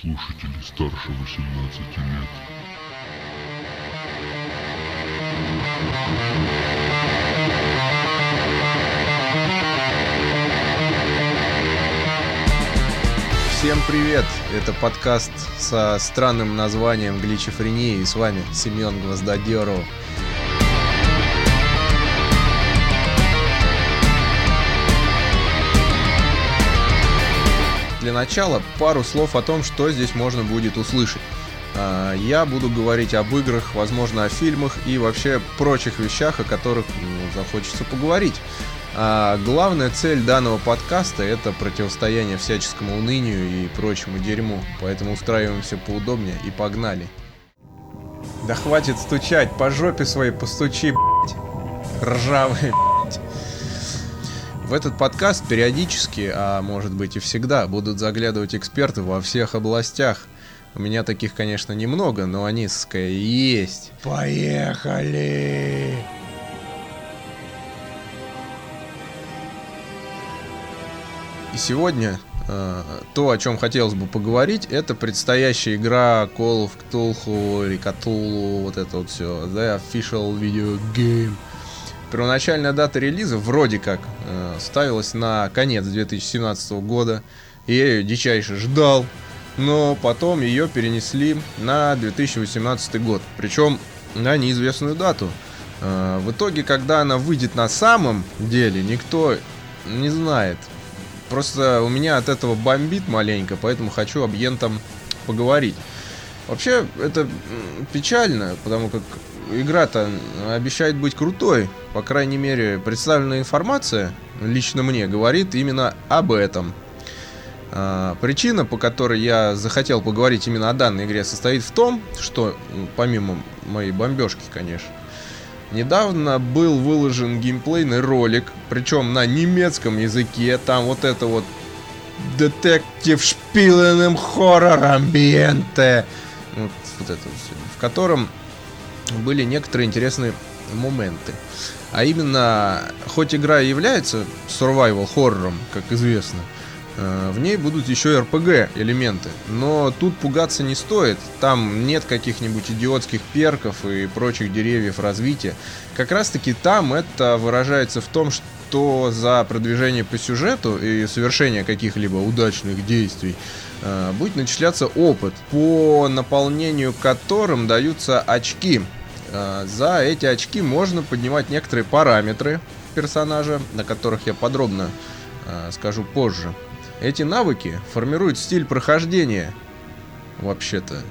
слушателей старше 18 лет. Всем привет! Это подкаст со странным названием Гличефрения и с вами Семен Гвоздодеров. Начала пару слов о том, что здесь можно будет услышать. А, Я буду говорить об играх, возможно, о фильмах и вообще прочих вещах, о которых ну, захочется поговорить. А главная цель данного подкаста это противостояние всяческому унынию и прочему дерьму. Поэтому устраиваемся поудобнее и погнали. Да хватит стучать, по жопе своей постучи, блядь. Ржавый, блядь. В этот подкаст периодически, а может быть и всегда, будут заглядывать эксперты во всех областях. У меня таких, конечно, немного, но они, сука, есть. Поехали! И сегодня э, то, о чем хотелось бы поговорить, это предстоящая игра Call of Cthulhu, Cthulhu, вот это вот все, The Official Video Game. Первоначальная дата релиза вроде как э, ставилась на конец 2017 года, и я ее дичайше ждал, но потом ее перенесли на 2018 год, причем на неизвестную дату. Э, в итоге, когда она выйдет на самом деле, никто не знает. Просто у меня от этого бомбит маленько, поэтому хочу об Ентом поговорить. Вообще, это печально, потому как игра-то обещает быть крутой. По крайней мере, представленная информация, лично мне, говорит именно об этом. А, Причина, по которой я захотел поговорить именно о данной игре, состоит в том, что, помимо моей бомбежки, конечно, Недавно был выложен геймплейный ролик, причем на немецком языке. Там вот это вот детектив шпиленным хоррор амбиенте. Вот, вот всё, в котором были некоторые интересные моменты. А именно, хоть игра и является survival хоррором, как известно, э, в ней будут еще и RPG элементы. Но тут пугаться не стоит. Там нет каких-нибудь идиотских перков и прочих деревьев развития. Как раз таки там это выражается в том, что за продвижение по сюжету и совершение каких-либо удачных действий э, будет начисляться опыт, по наполнению которым даются очки. Э, За эти очки можно поднимать некоторые параметры персонажа, на которых я подробно э, скажу позже. Эти навыки формируют стиль прохождения, вообще-то.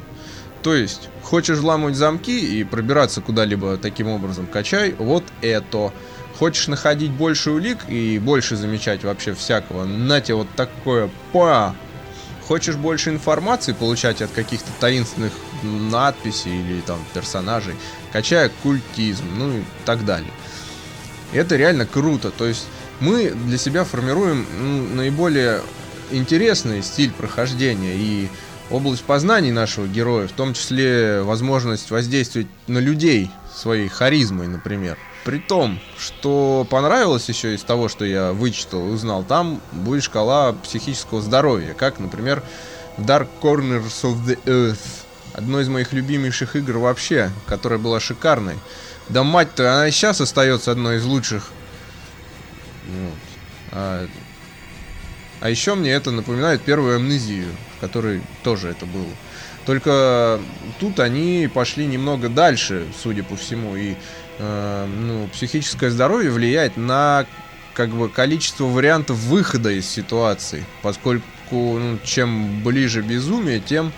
То есть, хочешь взламывать замки и пробираться куда-либо таким образом, качай вот это. Хочешь находить больше улик и больше замечать вообще всякого, на тебе вот такое па. Хочешь больше информации получать от каких-то таинственных надписей или там персонажей, качай оккультизм, ну и так далее. Это реально круто. То есть мы для себя формируем ну, наиболее интересный стиль прохождения и область познаний нашего героя, в том числе возможность воздействовать на людей своей харизмой, например. При том, что понравилось еще из того, что я вычитал и узнал, там будет шкала психического здоровья, как, например, в Dark Corners of the Earth. Одно из моих любимейших игр вообще, которая была шикарной. Да мать-то, она и сейчас остается одной из лучших. Вот. А, а еще мне это напоминает первую амнезию, в которой тоже это было. Только тут они пошли немного дальше, судя по всему, и э, ну, психическое здоровье влияет на как бы количество вариантов выхода из ситуации, поскольку ну, чем ближе безумие, тем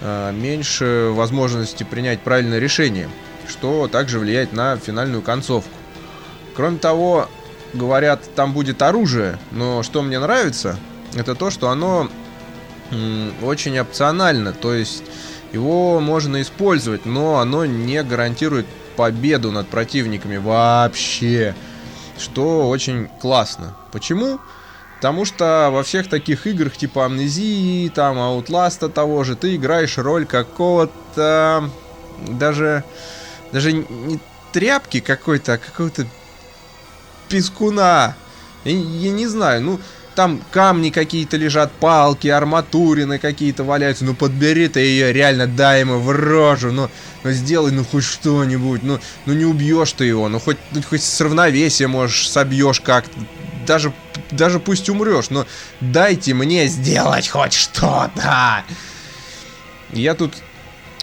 э, меньше возможности принять правильное решение, что также влияет на финальную концовку. Кроме того, говорят, там будет оружие, но что мне нравится, это то, что оно очень опционально, то есть его можно использовать, но оно не гарантирует победу над противниками вообще, что очень классно. Почему? Потому что во всех таких играх типа Амнезии, там Outlast того же, ты играешь роль какого-то даже даже не тряпки какой-то, а какого-то пескуна. Я, я не знаю, ну там камни какие-то лежат, палки, арматурины какие-то валяются. Ну подбери ты ее, реально дай ему в рожу. Ну, ну сделай ну хоть что-нибудь. Ну, ну не убьешь ты его. Ну хоть, ну, хоть с равновесия можешь собьешь как-то. Даже, даже пусть умрешь, но дайте мне сделать хоть что-то. Я тут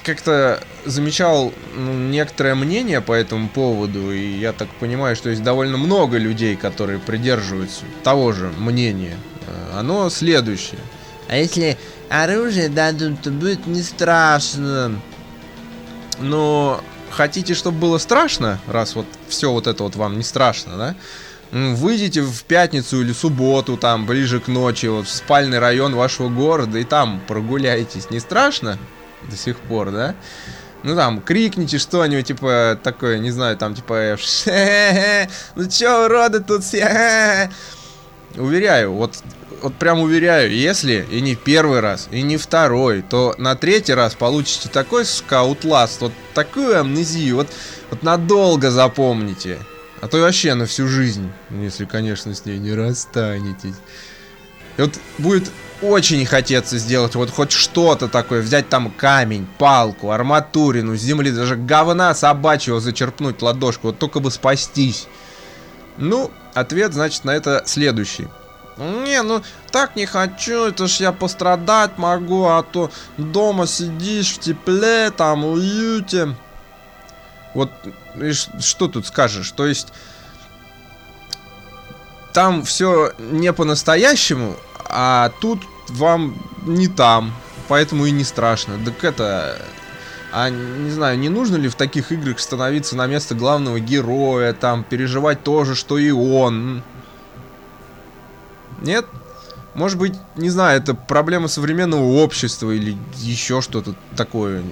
как-то замечал ну, некоторое мнение по этому поводу, и я так понимаю, что есть довольно много людей, которые придерживаются того же мнения. Э, оно следующее. А если оружие дадут, то будет не страшно. Но хотите, чтобы было страшно, раз вот все вот это вот вам не страшно, да? Выйдите в пятницу или субботу, там, ближе к ночи, вот в спальный район вашего города, и там прогуляйтесь. Не страшно? до сих пор, да? Ну там, крикните что-нибудь, типа, такое, не знаю, там, типа, ну чё, уроды тут все, Уверяю, вот, вот прям уверяю, если и не первый раз, и не второй, то на третий раз получите такой скаутласт, вот такую амнезию, вот, вот надолго запомните. А то и вообще на всю жизнь, если, конечно, с ней не расстанетесь. И вот будет очень хотеться сделать вот хоть что-то такое, взять там камень, палку, арматурину, земли, даже говна собачьего зачерпнуть ладошку, вот только бы спастись. Ну, ответ, значит, на это следующий. Не, ну так не хочу, это ж я пострадать могу, а то дома сидишь в тепле, там, уюте. Вот, что тут скажешь? То есть, там все не по-настоящему, а тут вам не там, поэтому и не страшно. Так это... А не знаю, не нужно ли в таких играх становиться на место главного героя, там, переживать то же, что и он? Нет? Может быть, не знаю, это проблема современного общества или еще что-то такое.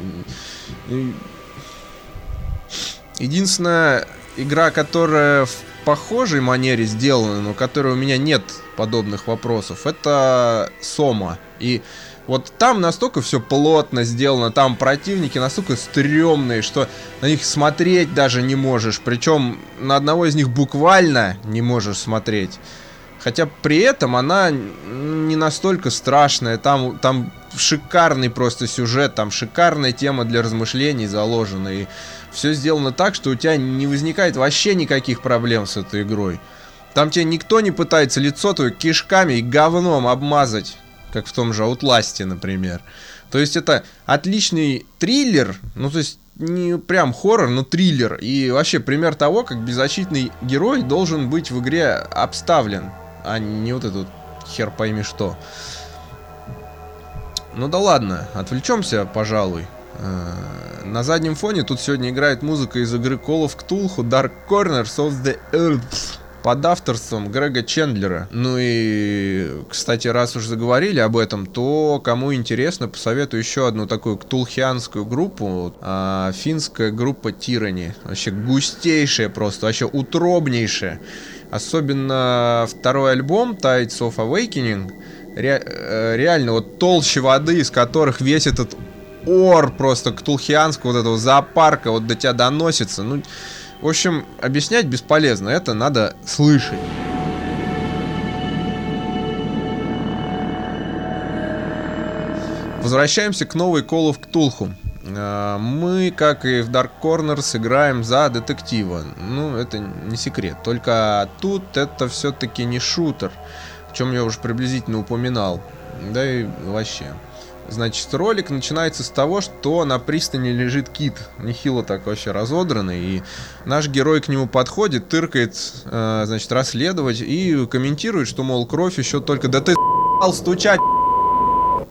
Единственная игра, которая в похожей манере сделана, но которой у меня нет подобных вопросов, это Сома. И вот там настолько все плотно сделано, там противники настолько стрёмные, что на них смотреть даже не можешь. Причем на одного из них буквально не можешь смотреть. Хотя при этом она не настолько страшная. Там, там шикарный просто сюжет, там шикарная тема для размышлений заложена. И все сделано так, что у тебя не возникает вообще никаких проблем с этой игрой. Там тебе никто не пытается лицо твое кишками и говном обмазать, как в том же Outlast, например. То есть это отличный триллер, ну то есть не прям хоррор, но триллер. И вообще пример того, как беззащитный герой должен быть в игре обставлен, а не вот этот хер пойми что. Ну да ладно, отвлечемся, пожалуй. На заднем фоне тут сегодня играет музыка из игры Call of Cthulhu Dark Corners of the Earth под авторством Грега Чендлера. Ну и, кстати, раз уж заговорили об этом, то кому интересно, посоветую еще одну такую ктулхианскую группу. А, финская группа Тирани. Вообще густейшая просто, вообще утробнейшая. Особенно второй альбом Tides of Awakening. Ре, э, реально вот толще воды, из которых весь этот ор просто ктулхианского вот этого зоопарка вот до тебя доносится. Ну, в общем, объяснять бесполезно, это надо слышать. Возвращаемся к новой Call of Cthulhu. А, мы, как и в Dark Corners, играем за детектива. Ну, это не секрет. Только тут это все-таки не шутер, о чем я уже приблизительно упоминал. Да и вообще. Значит, ролик начинается с того, что на пристани лежит кит. Нехило так вообще разодранный. И наш герой к нему подходит, тыркает, э, значит, расследовать и комментирует, что, мол, кровь еще только... Да ты стучать!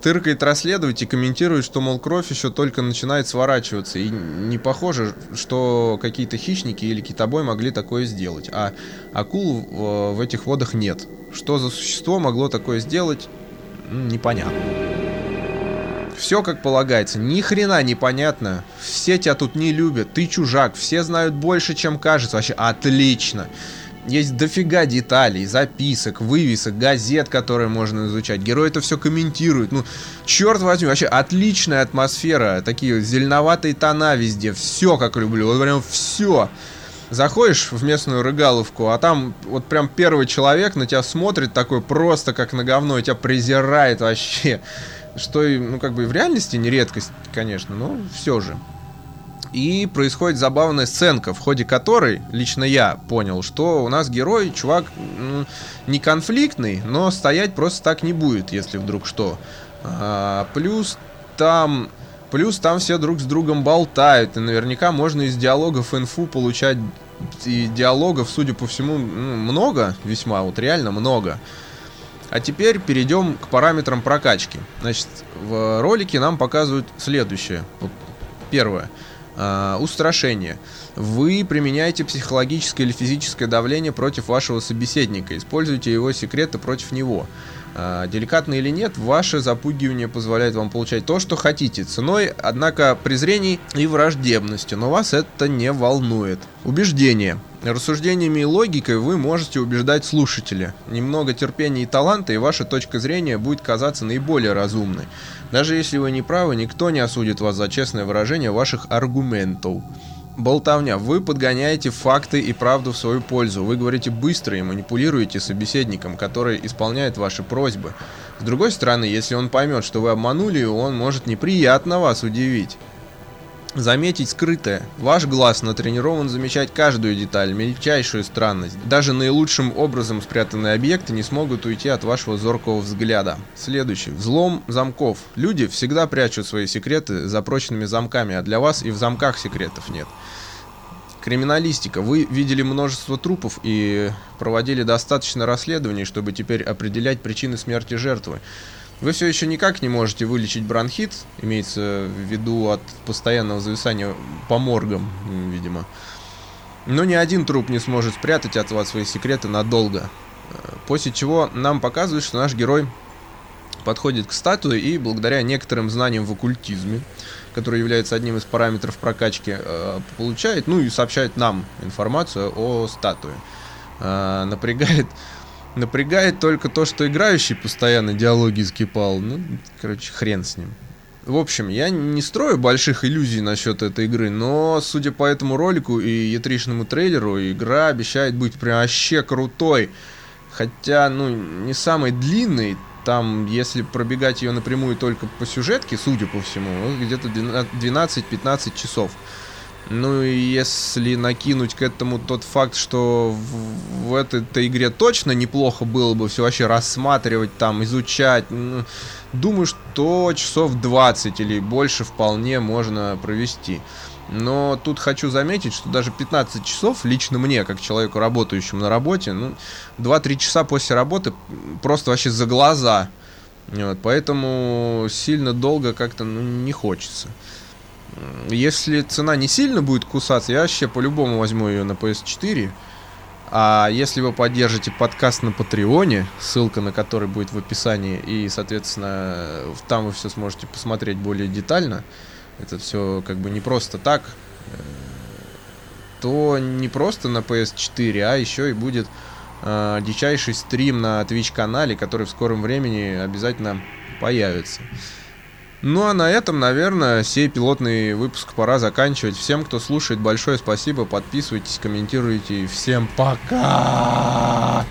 Тыркает расследовать и комментирует, что, мол, кровь еще только начинает сворачиваться. И не похоже, что какие-то хищники или китобой могли такое сделать. А акул в, в этих водах нет. Что за существо могло такое сделать, непонятно. Все как полагается, ни хрена непонятно. Все тебя тут не любят, ты чужак, все знают больше, чем кажется. Вообще отлично. Есть дофига деталей, записок, вывесок, газет, которые можно изучать. Герой это все комментирует. Ну, черт возьми, вообще отличная атмосфера. Такие зеленоватые тона везде. Все как люблю. Вот прям все. заходишь в местную рыгаловку, а там вот прям первый человек на тебя смотрит такой просто как на говно, и тебя презирает вообще. Что, ну, как бы в реальности не редкость, конечно, но все же. И происходит забавная сценка, в ходе которой лично я понял, что у нас герой, чувак, не конфликтный, но стоять просто так не будет, если вдруг что. А, плюс там Плюс там все друг с другом болтают, и наверняка можно из диалогов инфу получать. И диалогов, судя по всему, ну, много, весьма, вот реально много. А теперь перейдем к параметрам прокачки. Значит, в ролике нам показывают следующее. Первое. Э, устрашение. Вы применяете психологическое или физическое давление против вашего собеседника. Используйте его секреты против него. Э, деликатно или нет, ваше запугивание позволяет вам получать то, что хотите, ценой, однако, презрений и враждебности, но вас это не волнует. Убеждение. Рассуждениями и логикой вы можете убеждать слушателя. Немного терпения и таланта, и ваша точка зрения будет казаться наиболее разумной. Даже если вы не правы, никто не осудит вас за честное выражение ваших аргументов. Болтовня. Вы подгоняете факты и правду в свою пользу. Вы говорите быстро и манипулируете собеседником, который исполняет ваши просьбы. С другой стороны, если он поймет, что вы обманули, он может неприятно вас удивить. Заметить скрытое. Ваш глаз натренирован замечать каждую деталь, мельчайшую странность. Даже наилучшим образом спрятанные объекты не смогут уйти от вашего зоркого взгляда. Следующий. Взлом замков. Люди всегда прячут свои секреты за прочными замками, а для вас и в замках секретов нет. Криминалистика. Вы видели множество трупов и проводили достаточно расследований, чтобы теперь определять причины смерти жертвы. Вы все еще никак не можете вылечить бронхит, имеется в виду от постоянного зависания по моргам, видимо. Но ни один труп не сможет спрятать от вас свои секреты надолго. После чего нам показывают, что наш герой подходит к статуе и благодаря некоторым знаниям в оккультизме, который является одним из параметров прокачки, э, получает, ну и сообщает нам информацию о статуе. Э, напрягает Напрягает только то, что играющий постоянно диалоги скипал. Ну, короче, хрен с ним. В общем, я не строю больших иллюзий насчет этой игры, но, судя по этому ролику и ятричному трейлеру, игра обещает быть прям вообще крутой. Хотя, ну, не самый длинный, там, если пробегать ее напрямую только по сюжетке, судя по всему, где-то 12-15 часов. Ну и если накинуть к этому тот факт, что в, в этой, этой игре точно неплохо было бы все вообще рассматривать, там, изучать, ну, думаю, что часов 20 или больше вполне можно провести. Но тут хочу заметить, что даже 15 часов лично мне, как человеку, работающему на работе, ну, 2-3 часа после работы просто вообще за глаза. Вот, поэтому сильно долго как-то ну, не хочется. Если цена не сильно будет кусаться, я вообще по-любому возьму ее на PS4. А если вы поддержите подкаст на Патреоне, ссылка на который будет в описании, и, соответственно, там вы все сможете посмотреть более детально, это все как бы не просто так, э, то не просто на PS4, а еще и будет э, дичайший стрим на Twitch канале, который в скором времени обязательно появится. Ну а на этом, наверное, сей пилотный выпуск пора заканчивать. Всем, кто слушает, большое спасибо. Подписывайтесь, комментируйте. Всем пока!